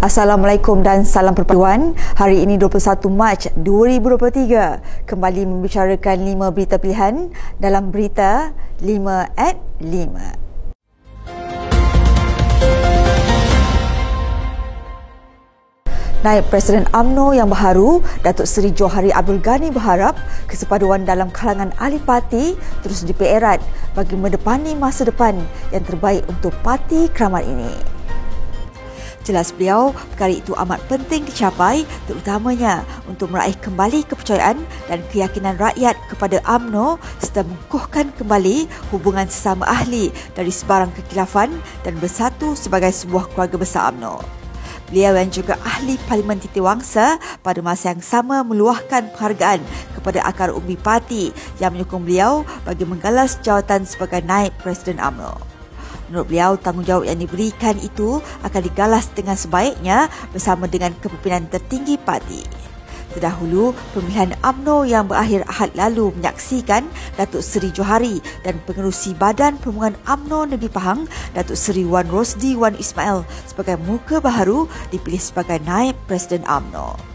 Assalamualaikum dan salam perpaduan. Hari ini 21 Mac 2023 kembali membicarakan 5 berita pilihan dalam berita 5 at 5. Naib Presiden AMNO yang baharu, Datuk Seri Johari Abdul Ghani berharap kesepaduan dalam kalangan ahli parti terus dipererat bagi mendepani masa depan yang terbaik untuk parti keramat ini. Jelas beliau, perkara itu amat penting dicapai terutamanya untuk meraih kembali kepercayaan dan keyakinan rakyat kepada AMNO serta mengukuhkan kembali hubungan sesama ahli dari sebarang kekilafan dan bersatu sebagai sebuah keluarga besar AMNO. Beliau yang juga ahli Parlimen Titi Wangsa pada masa yang sama meluahkan penghargaan kepada akar umbi parti yang menyokong beliau bagi menggalas jawatan sebagai naib Presiden AMNO. Menurut beliau, tanggungjawab yang diberikan itu akan digalas dengan sebaiknya bersama dengan kepimpinan tertinggi parti. Terdahulu, pemilihan AMNO yang berakhir ahad lalu menyaksikan Datuk Seri Johari dan pengerusi Badan Perhubungan AMNO Negeri Pahang, Datuk Seri Wan Rosdi Wan Ismail sebagai muka baharu dipilih sebagai naib Presiden AMNO.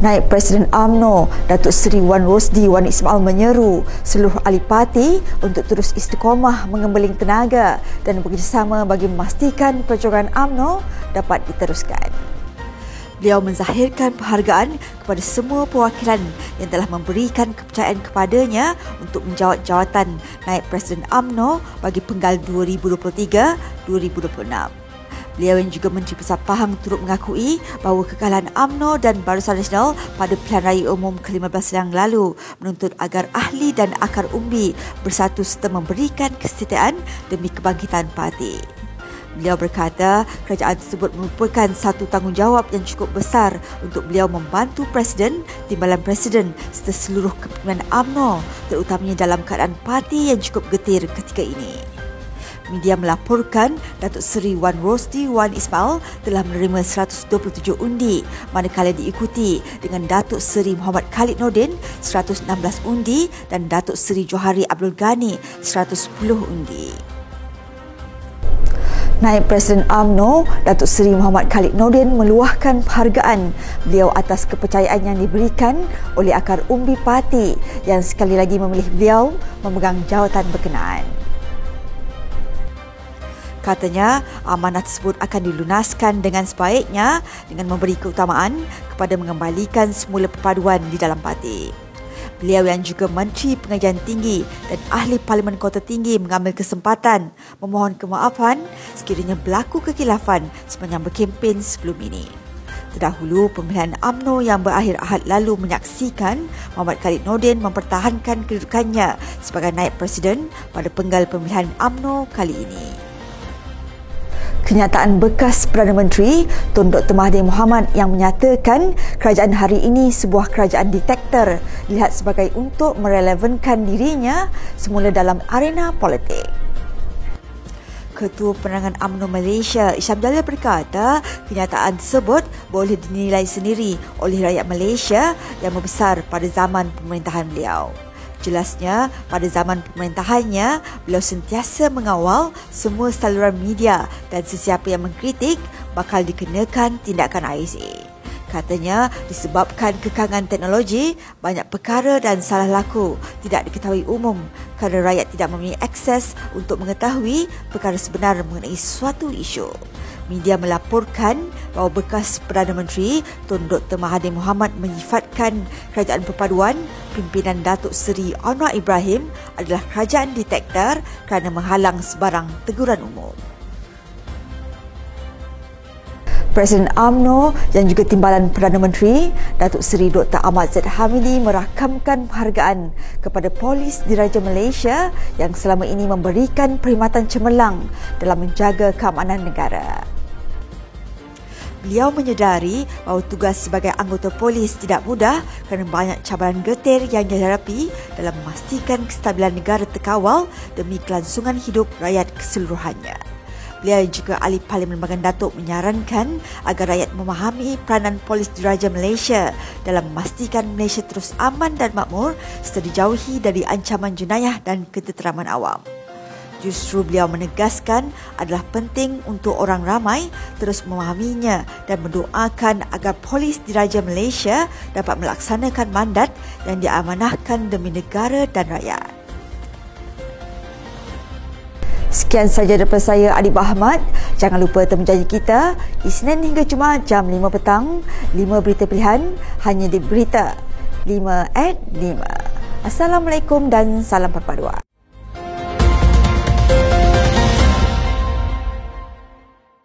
Naib Presiden AMNO Datuk Seri Wan Rosdi Wan Ismail menyeru seluruh ahli parti untuk terus istiqomah mengembeling tenaga dan bekerjasama bagi memastikan perjuangan AMNO dapat diteruskan. Beliau menzahirkan penghargaan kepada semua perwakilan yang telah memberikan kepercayaan kepadanya untuk menjawat jawatan Naib Presiden AMNO bagi penggal 2023-2026. Beliau yang juga Menteri Besar Pahang turut mengakui bahawa kekalahan AMNO dan Barisan Nasional pada pilihan raya umum ke-15 yang lalu menuntut agar ahli dan akar umbi bersatu serta memberikan kesetiaan demi kebangkitan parti. Beliau berkata kerajaan tersebut merupakan satu tanggungjawab yang cukup besar untuk beliau membantu Presiden, Timbalan Presiden serta seluruh kepimpinan AMNO terutamanya dalam keadaan parti yang cukup getir ketika ini. Media melaporkan Datuk Seri Wan Rosdi Wan Ismail telah menerima 127 undi manakala diikuti dengan Datuk Seri Muhammad Khalid Nordin 116 undi dan Datuk Seri Johari Abdul Ghani 110 undi. Naib Presiden AMNO, Datuk Seri Muhammad Khalid Nordin meluahkan penghargaan beliau atas kepercayaan yang diberikan oleh akar umbi parti yang sekali lagi memilih beliau memegang jawatan berkenaan. Katanya, amanah tersebut akan dilunaskan dengan sebaiknya dengan memberi keutamaan kepada mengembalikan semula perpaduan di dalam parti. Beliau yang juga Menteri Pengajian Tinggi dan Ahli Parlimen Kota Tinggi mengambil kesempatan memohon kemaafan sekiranya berlaku kekilafan sepanjang berkempen sebelum ini. Terdahulu, pemilihan AMNO yang berakhir ahad lalu menyaksikan Muhammad Khalid Nordin mempertahankan kedudukannya sebagai naib presiden pada penggal pemilihan AMNO kali ini. Kenyataan bekas Perdana Menteri Tun Dr. Mahathir Mohamad yang menyatakan kerajaan hari ini sebuah kerajaan detektor dilihat sebagai untuk merelevankan dirinya semula dalam arena politik. Ketua Penerangan UMNO Malaysia Isyam Jalil berkata kenyataan tersebut boleh dinilai sendiri oleh rakyat Malaysia yang membesar pada zaman pemerintahan beliau. Jelasnya, pada zaman pemerintahannya, beliau sentiasa mengawal semua saluran media dan sesiapa yang mengkritik bakal dikenakan tindakan ISA. Katanya, disebabkan kekangan teknologi, banyak perkara dan salah laku tidak diketahui umum kerana rakyat tidak mempunyai akses untuk mengetahui perkara sebenar mengenai suatu isu media melaporkan bahawa bekas Perdana Menteri Tun Dr. Mahathir Mohamad menyifatkan kerajaan perpaduan pimpinan Datuk Seri Anwar Ibrahim adalah kerajaan detektor kerana menghalang sebarang teguran umum. Presiden AMNO yang juga timbalan Perdana Menteri Datuk Seri Dr. Ahmad Zaid Hamidi merakamkan penghargaan kepada polis diraja Malaysia yang selama ini memberikan perkhidmatan cemerlang dalam menjaga keamanan negara. Beliau menyedari bahawa tugas sebagai anggota polis tidak mudah kerana banyak cabaran getir yang dihadapi dalam memastikan kestabilan negara terkawal demi kelangsungan hidup rakyat keseluruhannya. Beliau juga ahli Parlimen Bagan Datuk menyarankan agar rakyat memahami peranan polis diraja Malaysia dalam memastikan Malaysia terus aman dan makmur serta dijauhi dari ancaman jenayah dan ketenteraman awam. Justru beliau menegaskan adalah penting untuk orang ramai terus memahaminya dan mendoakan agar polis diraja Malaysia dapat melaksanakan mandat yang diamanahkan demi negara dan rakyat. Sekian saja daripada saya Adib Ahmad. Jangan lupa temu janji kita Isnin hingga Jumaat jam 5 petang. 5 berita pilihan hanya di Berita 5 at 5. Assalamualaikum dan salam perpaduan.